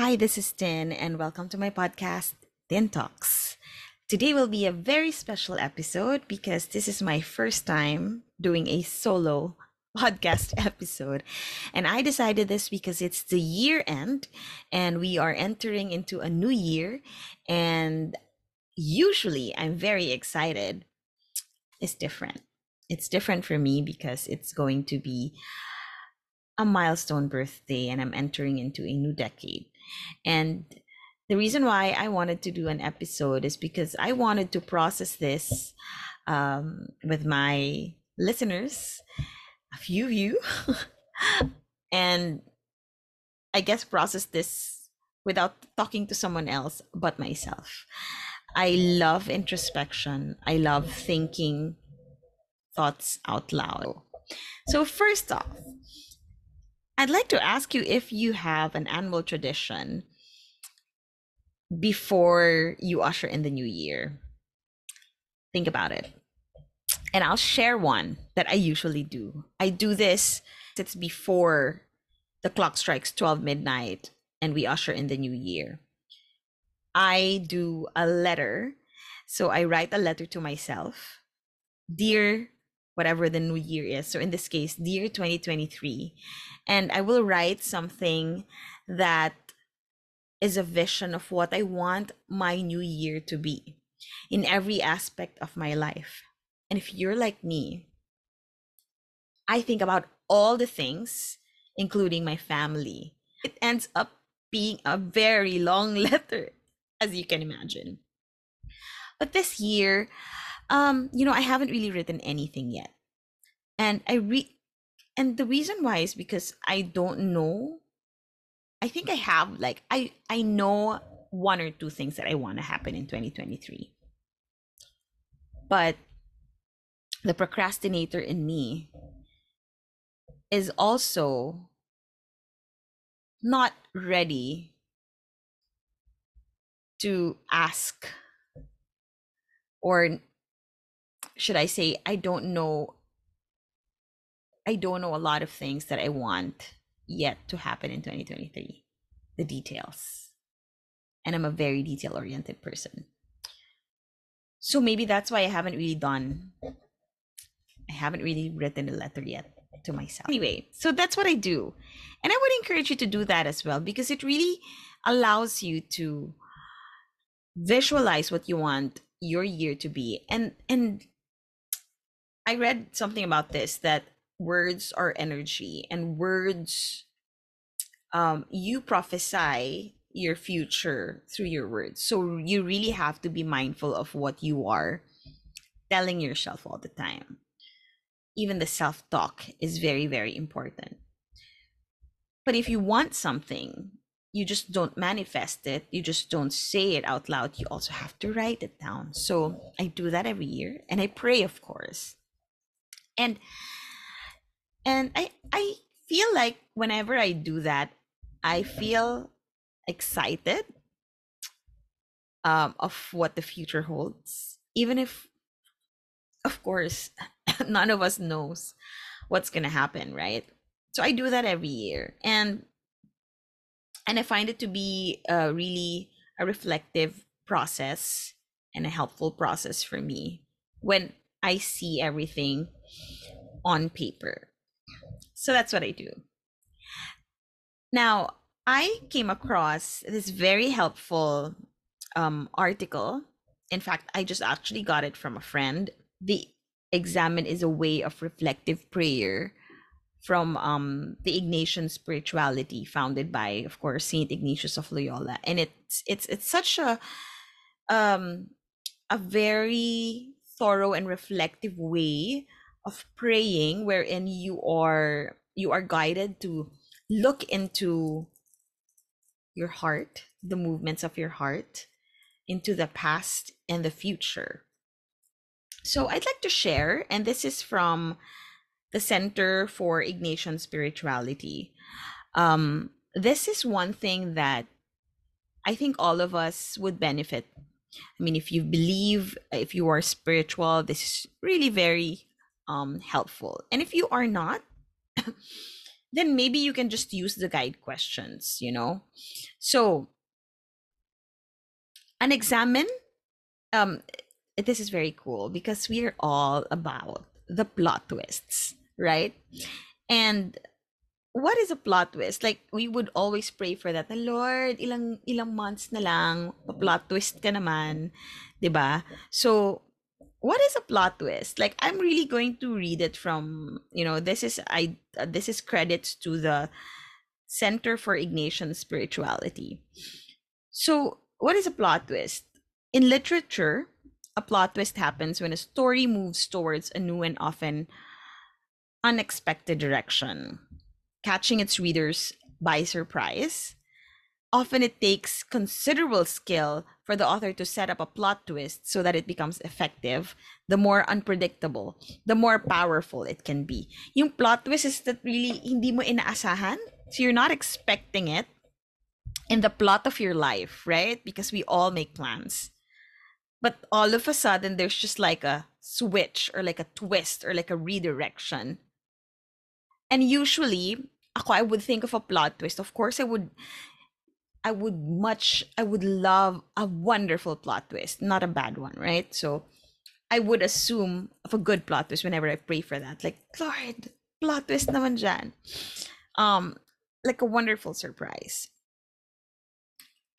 Hi, this is Tin, and welcome to my podcast, Tin Talks. Today will be a very special episode because this is my first time doing a solo podcast episode. And I decided this because it's the year end and we are entering into a new year. And usually I'm very excited. It's different. It's different for me because it's going to be a milestone birthday and I'm entering into a new decade. And the reason why I wanted to do an episode is because I wanted to process this um, with my listeners, a few of you, and I guess process this without talking to someone else but myself. I love introspection. I love thinking thoughts out loud. So, first off, I'd like to ask you if you have an annual tradition before you usher in the new year. Think about it. And I'll share one that I usually do. I do this, it's before the clock strikes 12 midnight and we usher in the new year. I do a letter. So I write a letter to myself. Dear whatever the new year is. So in this case, dear 2023. And I will write something that is a vision of what I want my new year to be in every aspect of my life. And if you're like me, I think about all the things, including my family. It ends up being a very long letter, as you can imagine. But this year, um, you know, I haven't really written anything yet. And I re and the reason why is because I don't know. I think I have like I I know one or two things that I want to happen in 2023. But the procrastinator in me is also not ready to ask or should I say, I don't know. I don't know a lot of things that I want yet to happen in 2023, the details. And I'm a very detail oriented person. So maybe that's why I haven't really done, I haven't really written a letter yet to myself. Anyway, so that's what I do. And I would encourage you to do that as well because it really allows you to visualize what you want your year to be and and I read something about this that words are energy and words um you prophesy your future through your words. So you really have to be mindful of what you are telling yourself all the time. Even the self-talk is very very important. But if you want something, you just don't manifest it, you just don't say it out loud, you also have to write it down. So I do that every year and I pray of course and and i i feel like whenever i do that i feel excited um of what the future holds. Even if of course none of us knows what's going to happen right? So i do that every year. And and i find it to be a really a reflective process and a helpful process for me. When i see everything on paper. So that's what I do. Now, I came across this very helpful um, article. In fact, I just actually got it from a friend. The Examen is a way of reflective prayer from um, the Ignatian spirituality founded by, of course, Saint Ignatius of Loyola. And it's it's it's such a um, a very thorough and reflective way of praying wherein you are you are guided to look into your heart the movements of your heart into the past and the future. So i'd like to share and this is from the center for ignatian spirituality. Um, this is one thing that i think all of us would benefit. I mean if you believe if you are spiritual this is really very um, helpful. And if you are not, then maybe you can just use the guide questions, you know? So, an examen, um, this is very cool because we are all about the plot twists, right? And what is a plot twist? Like we would always pray for that. The Lord, ilang ilang months na lang, plot twist ka naman, 'di ba? So what is a plot twist? Like I'm really going to read it from, you know, this is I uh, this is credits to the Center for Ignatian Spirituality. So, what is a plot twist? In literature, a plot twist happens when a story moves towards a new and often unexpected direction, catching its readers by surprise. Often it takes considerable skill for the author to set up a plot twist so that it becomes effective. The more unpredictable, the more powerful it can be. Yung plot twist is that really hindi mo inaasahan. So you're not expecting it in the plot of your life, right? Because we all make plans. But all of a sudden, there's just like a switch or like a twist or like a redirection. And usually, ako, I would think of a plot twist. Of course, I would I would much I would love a wonderful plot twist, not a bad one, right? So I would assume of a good plot twist whenever I pray for that. Like, Lord, plot twist naman dyan. Um, like a wonderful surprise.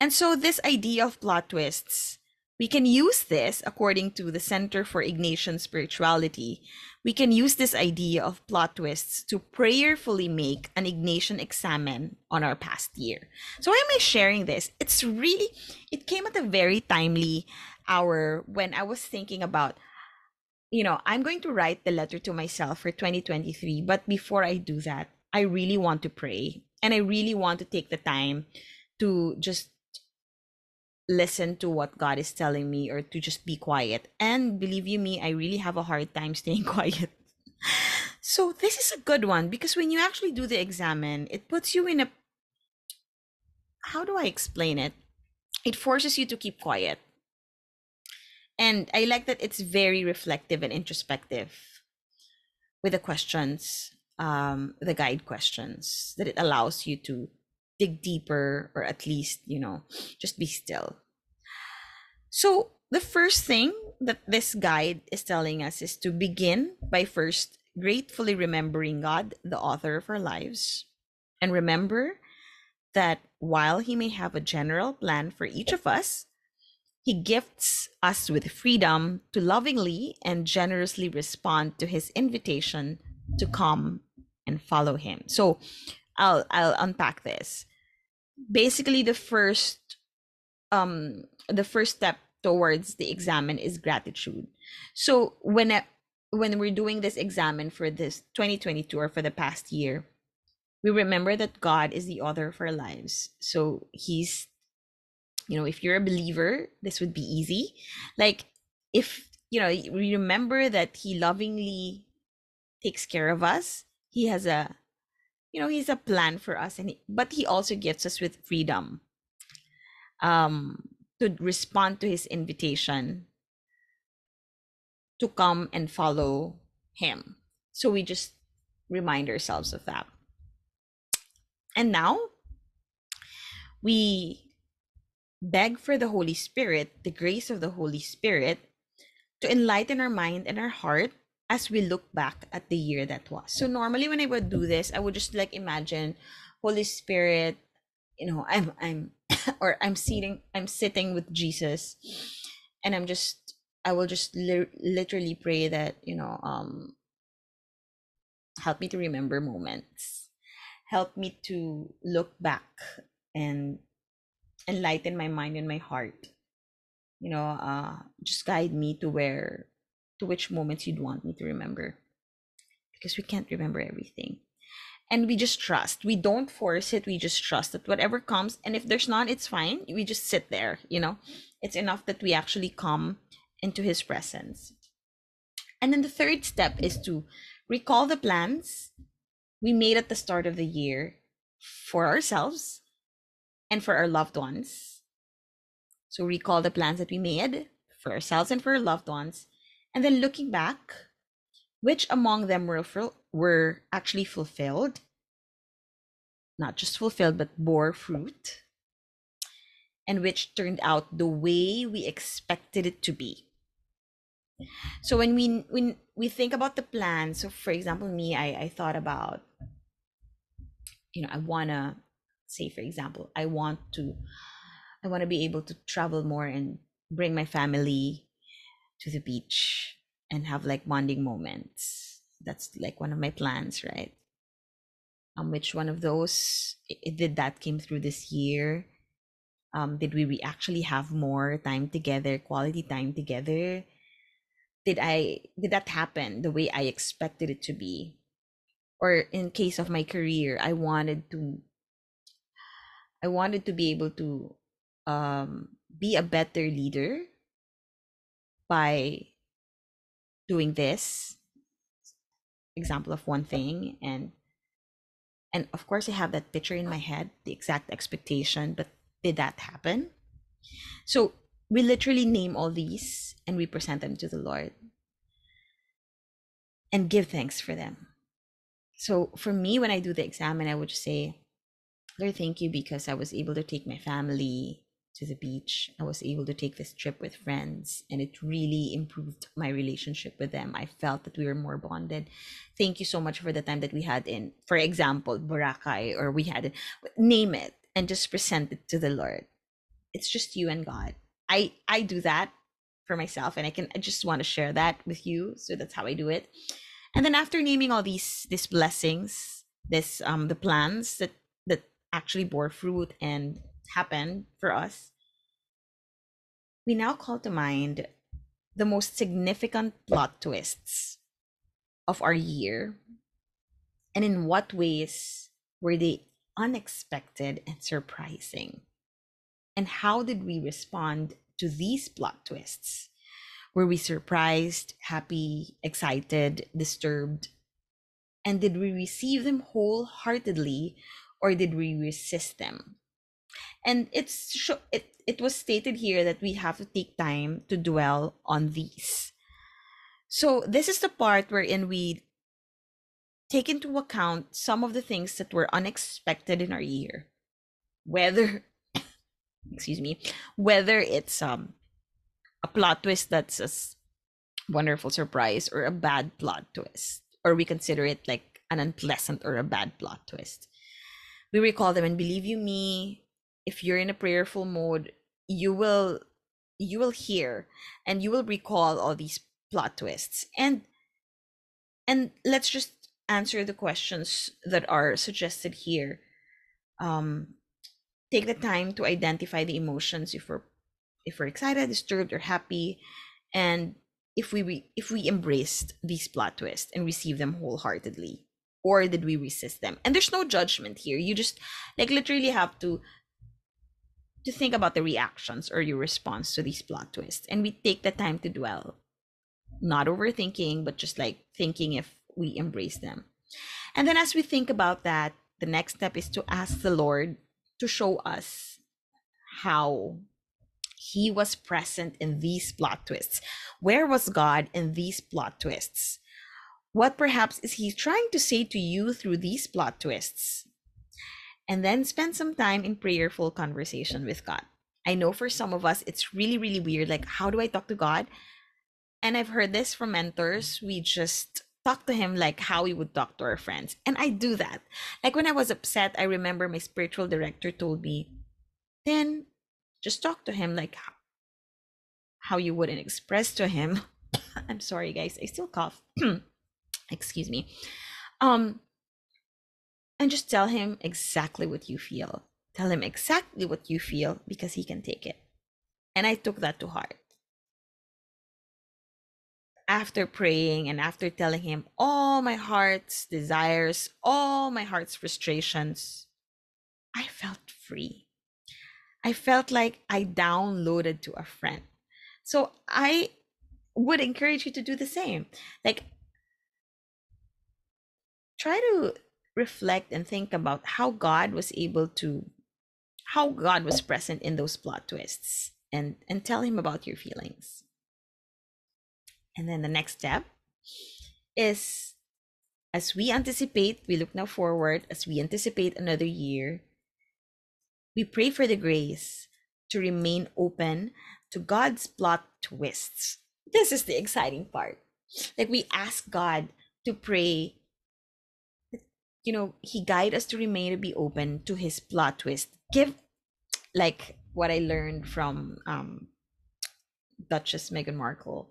And so this idea of plot twists, we can use this according to the Center for Ignatian Spirituality. We can use this idea of plot twists to prayerfully make an Ignatian examen on our past year. So why am I sharing this? It's really it came at a very timely hour when I was thinking about you know, I'm going to write the letter to myself for 2023, but before I do that, I really want to pray and I really want to take the time to just listen to what God is telling me or to just be quiet. And believe you me, I really have a hard time staying quiet. so this is a good one because when you actually do the examen, it puts you in a how do I explain it? It forces you to keep quiet. And I like that it's very reflective and introspective with the questions, um, the guide questions, that it allows you to dig deeper or at least, you know, just be still. So, the first thing that this guide is telling us is to begin by first gratefully remembering God, the author of our lives, and remember that while He may have a general plan for each of us, He gifts us with freedom to lovingly and generously respond to His invitation to come and follow Him. So, I'll I'll unpack this. Basically, the first um the first step towards the examen is gratitude. So when I, when we're doing this examen for this 2022 or for the past year, we remember that God is the author of our lives. So he's you know, if you're a believer, this would be easy. Like if you know, we remember that he lovingly takes care of us. He has a you know, he's a plan for us and he, but he also gifts us with freedom. Um to respond to his invitation to come and follow him. So we just remind ourselves of that. And now we beg for the Holy Spirit, the grace of the Holy Spirit, to enlighten our mind and our heart as we look back at the year that was. So normally when I would do this, I would just like imagine Holy Spirit, you know, I'm I'm or I'm sitting I'm sitting with Jesus and I'm just I will just li- literally pray that, you know, um help me to remember moments. Help me to look back and enlighten my mind and my heart. You know, uh just guide me to where to which moments you'd want me to remember. Because we can't remember everything. And we just trust. We don't force it we just trust that whatever comes and if there's none it's fine. We just sit there you know? It's enough that we actually come into his presence. And then the third step is to recall the plans we made at the start of the year for ourselves and for our loved ones. So recall the plans that we made for ourselves and for our loved ones and then looking back which among them were, were actually fulfilled not just fulfilled, but bore fruit, and which turned out the way we expected it to be. So when we when we think about the plan, so for example, me, I, I thought about, you know, I wanna say, for example, I want to I want to be able to travel more and bring my family to the beach and have like bonding moments. That's like one of my plans, right? Um, which one of those it, did that came through this year? Um, did we, we actually have more time together, quality time together? Did I did that happen the way I expected it to be? Or in case of my career, I wanted to I wanted to be able to um, be a better leader by doing this example of one thing and and of course i have that picture in my head the exact expectation but did that happen? So we literally name all these and we present them to the lord and give thanks for them. So for me when i do the exam and i would say lord thank you because i was able to take my family to the beach. I was able to take this trip with friends, and it really improved my relationship with them. I felt that we were more bonded. Thank you so much for the time that we had in, for example, Boracay, or we had, name it, and just present it to the Lord. It's just you and God. I I do that for myself, and I can I just want to share that with you. So that's how I do it. And then after naming all these these blessings, this um the plans that that actually bore fruit and happened for us, we now call to mind the most significant plot twists of our year and in what ways were they unexpected and surprising? And how did we respond to these plot twists? Were we surprised, happy, excited, disturbed? And did we receive them wholeheartedly or did we resist them? And it's it it was stated here that we have to take time to dwell on these. So this is the part wherein we take into account some of the things that were unexpected in our year. Whether excuse me whether it's um a plot twist that's a wonderful surprise or a bad plot twist or we consider it like an unpleasant or a bad plot twist. We recall them and believe you me if you're in a prayerful mode you will you will hear and you will recall all these plot twists. And and let's just answer the questions that are suggested here. Um take the time to identify the emotions if we're if we're excited disturbed or happy. And if we if we embraced these plot twists and received them wholeheartedly or did we resist them? And there's no judgment here. You just like literally have to to think about the reactions or your response to these plot twists. And we take the time to dwell, not overthinking, but just like thinking if we embrace them. And then as we think about that, the next step is to ask the Lord to show us how he was present in these plot twists. Where was God in these plot twists? What perhaps is he trying to say to you through these plot twists? And then spend some time in prayerful conversation with God. I know for some of us, it's really, really weird. Like, how do I talk to God? And I've heard this from mentors. We just talk to Him like how we would talk to our friends. And I do that. Like, when I was upset, I remember my spiritual director told me, then just talk to Him like how you wouldn't express to Him. I'm sorry, guys. I still cough. Excuse me. Um, and just tell him exactly what you feel. Tell him exactly what you feel because he can take it. And I took that to heart. After praying and after telling him all my heart's desires, all my heart's frustrations, I felt free. I felt like I downloaded to a friend. So I would encourage you to do the same. Like, try to reflect and think about how God was able to how God was present in those plot twists and and tell him about your feelings. And then the next step is as we anticipate, we look now forward, as we anticipate another year, we pray for the grace to remain open to God's plot twists. This is the exciting part. Like we ask God to pray, you know, He guide us to remain to be open to His plot twist. Give, like what I learned from um, Duchess Meghan Markle,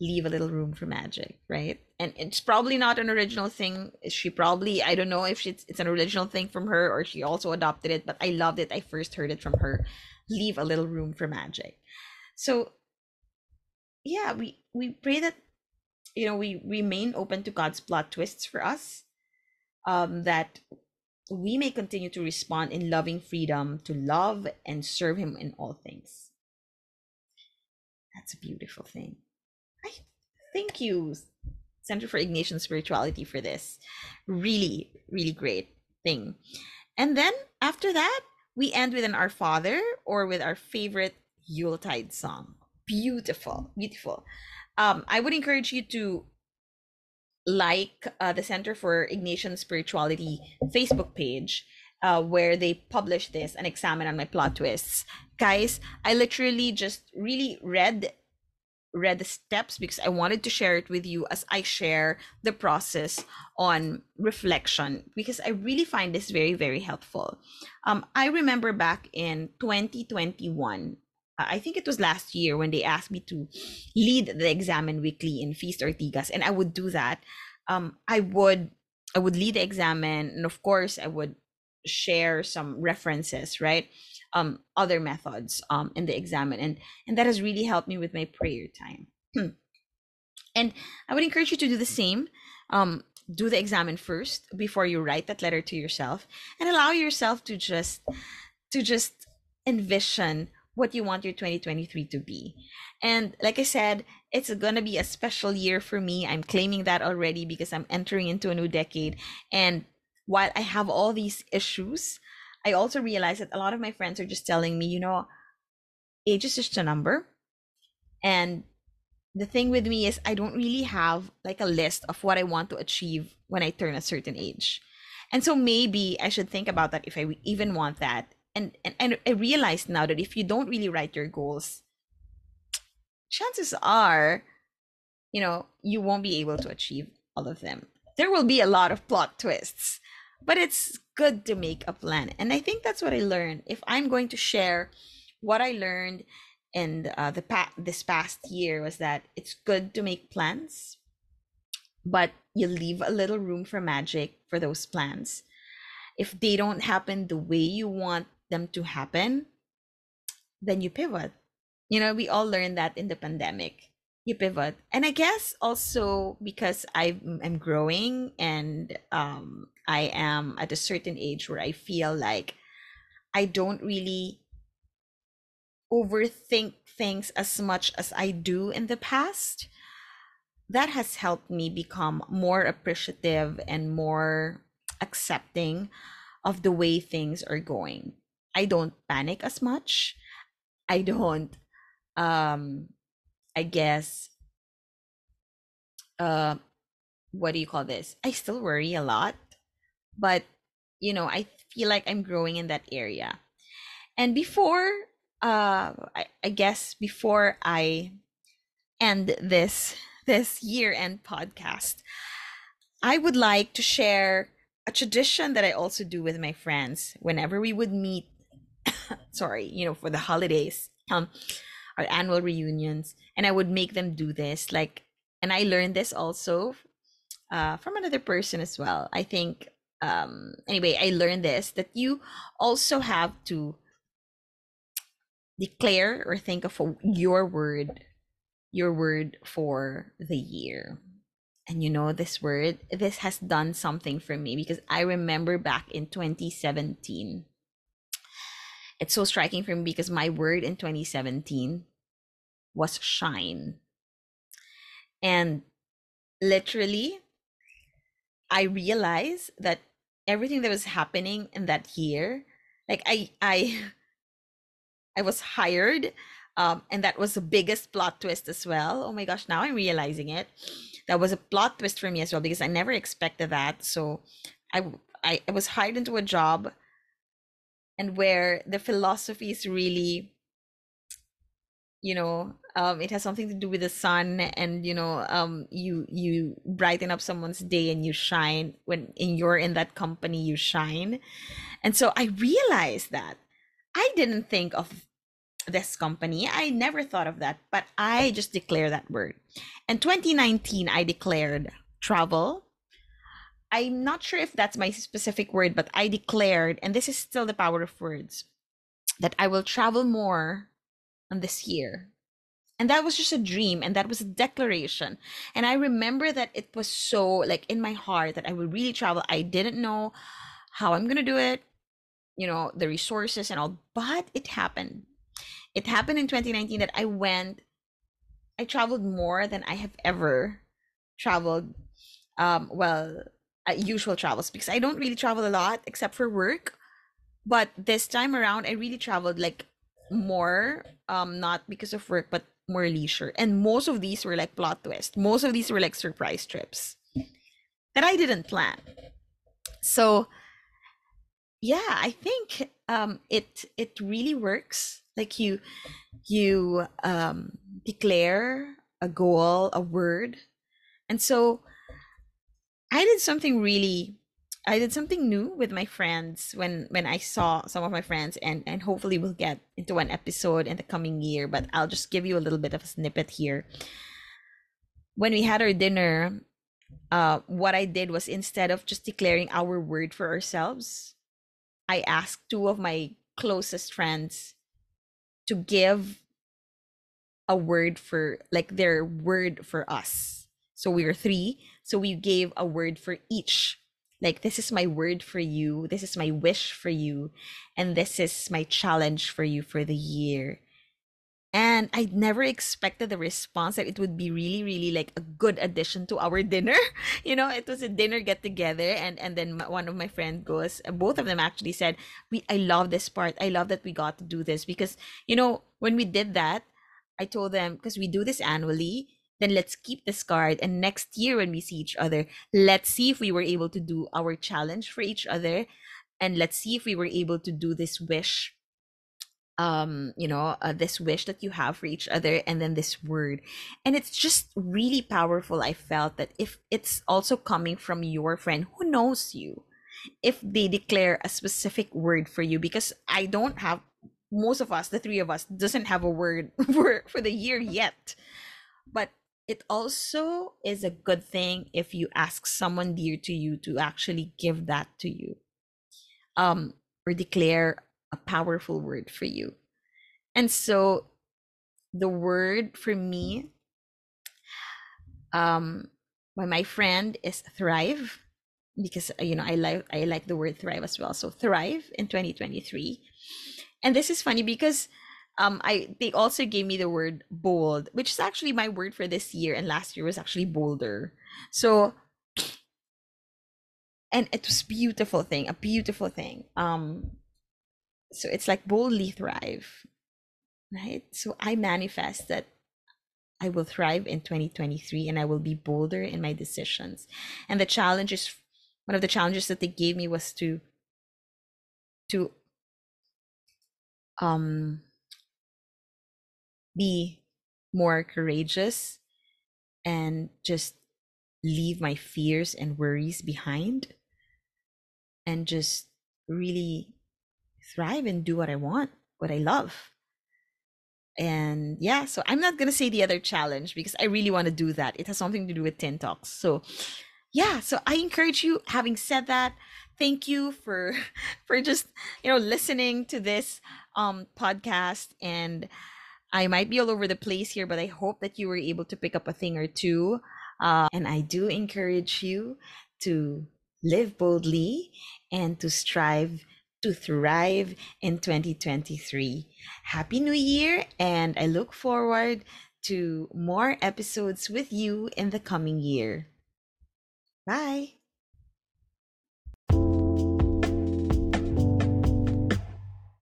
leave a little room for magic, right? And it's probably not an original thing. She probably, I don't know if it's, it's an original thing from her or she also adopted it, but I loved it. I first heard it from her. Leave a little room for magic. So, yeah, we we pray that you know we remain open to God's plot twists for us. Um, that we may continue to respond in loving freedom to love and serve Him in all things. That's a beautiful thing. I thank you, Center for Ignatian Spirituality, for this. Really, really great thing. And then after that, we end with an Our Father or with our favorite Yuletide song. Beautiful, beautiful. Um, I would encourage you to like uh, the Center for Ignatian Spirituality Facebook page uh, where they publish this and examen on my plot twists. Guys, I literally just really read read the steps because I wanted to share it with you as I share the process on reflection because I really find this very very helpful. Um, I remember back in 2021 I think it was last year when they asked me to lead the examen weekly in Feast Ortigas, and I would do that. Um, I would I would lead the examen, and of course, I would share some references, right? Um, other methods um in the examen, and and that has really helped me with my prayer time. Hmm. and I would encourage you to do the same. Um, do the examen first before you write that letter to yourself, and allow yourself to just to just envision what you want your 2023 to be. And like I said, it's going to be a special year for me. I'm claiming that already because I'm entering into a new decade. And while I have all these issues, I also realize that a lot of my friends are just telling me, you know, age is just a number. And the thing with me is, I don't really have like a list of what I want to achieve when I turn a certain age. And so maybe I should think about that if I even want that and, and and I realize now that if you don't really write your goals, chances are, you know, you won't be able to achieve all of them. There will be a lot of plot twists, but it's good to make a plan. And I think that's what I learned. If I'm going to share what I learned in uh, the pa- this past year was that it's good to make plans, but you leave a little room for magic for those plans. If they don't happen the way you want them to happen, then you pivot. You know, we all learned that in the pandemic. You pivot. And I guess also because I am growing and um, I am at a certain age where I feel like I don't really overthink things as much as I do in the past. That has helped me become more appreciative and more accepting of the way things are going. I don't panic as much. I don't um I guess uh what do you call this? I still worry a lot, but you know, I feel like I'm growing in that area. And before uh I, I guess before I end this this year end podcast, I would like to share a tradition that I also do with my friends whenever we would meet sorry, you know, for the holidays, um, our annual reunions, and I would make them do this. Like, and I learned this also uh, from another person as well. I think, um, anyway, I learned this that you also have to declare or think of a, your word, your word for the year. And you know, this word, this has done something for me because I remember back in 2017 it's so striking for me because my word in 2017 was shine. And literally, I realized that everything that was happening in that year, like I I I was hired um, and that was the biggest plot twist as well. Oh my gosh, now I'm realizing it. that was a plot twist for me as well because I never expected that. So I I, I was hired into a job and where the philosophy is really you know um it has something to do with the sun and you know um you you brighten up someone's day and you shine when in you're in that company you shine. And so i realized that. I didn't think of this company. I never thought of that but i just declare that word. In 2019 i declared travel i'm not sure if that's my specific word but i declared and this is still the power of words that i will travel more on this year. And that was just a dream and that was a declaration. And i remember that it was so like in my heart that i would really travel. I didn't know how i'm gonna do it you know the resources and all but it happened. It happened in 2019 that i went i traveled more than i have ever traveled um well usual travels because i don't really travel a lot except for work but this time around i really traveled like more um not because of work but more leisure. And most of these were like plot twist most of these were like surprise trips that i didn't plan. So yeah i think um it it really works. Like you you um declare a goal a word. And so i did something really I did something new with my friends when when I saw some of my friends and and hopefully we'll get into one episode in the coming year but I'll just give you a little bit of a snippet here. When we had our dinner, uh what I did was instead of just declaring our word for ourselves, I asked two of my closest friends to give a word for like their word for us. So we were three, so we gave a word for each. Like this is my word for you this is my wish for you and this is my challenge for you for the year. And i never expected the response that it would be really really like a good addition to our dinner. You know it was a dinner get together and and then one of my friend goes both of them actually said we i love this part. I love that we got to do this. Because you know when we did that i told them because we do this annually then let's keep this card. And next year when we see each other let's see if we were able to do our challenge for each other. And let's see if we were able to do this wish um you know uh, this wish that you have for each other and then this word. And it's just really powerful i felt that if it's also coming from your friend who knows you if they declare a specific word for you. Because i don't have most of us the three of us doesn't have a word for for the year yet. But it also is a good thing if you ask someone dear to you to actually give that to you um or declare a powerful word for you. And so the word for me um by my friend is thrive because you know i like i like the word thrive as well. So thrive in 2023 and this is funny because um i they also gave me the word bold which is actually my word for this year and last year was actually bolder. So and it was beautiful thing a beautiful thing. Um so it's like boldly thrive right? So i manifest that i will thrive in 2023 and i will be bolder in my decisions. And the challenge is one of the challenges that they gave me was to to um be more courageous and just leave my fears and worries behind and just really thrive and do what I want, what I love. And yeah, so I'm not going to say the other challenge because I really want to do that. It has something to do with Tin Talks. So yeah, so I encourage you having said that, thank you for for just, you know, listening to this um podcast and I might be all over the place here, but I hope that you were able to pick up a thing or two. Uh, and I do encourage you to live boldly and to strive to thrive in 2023. Happy New Year, and I look forward to more episodes with you in the coming year. Bye.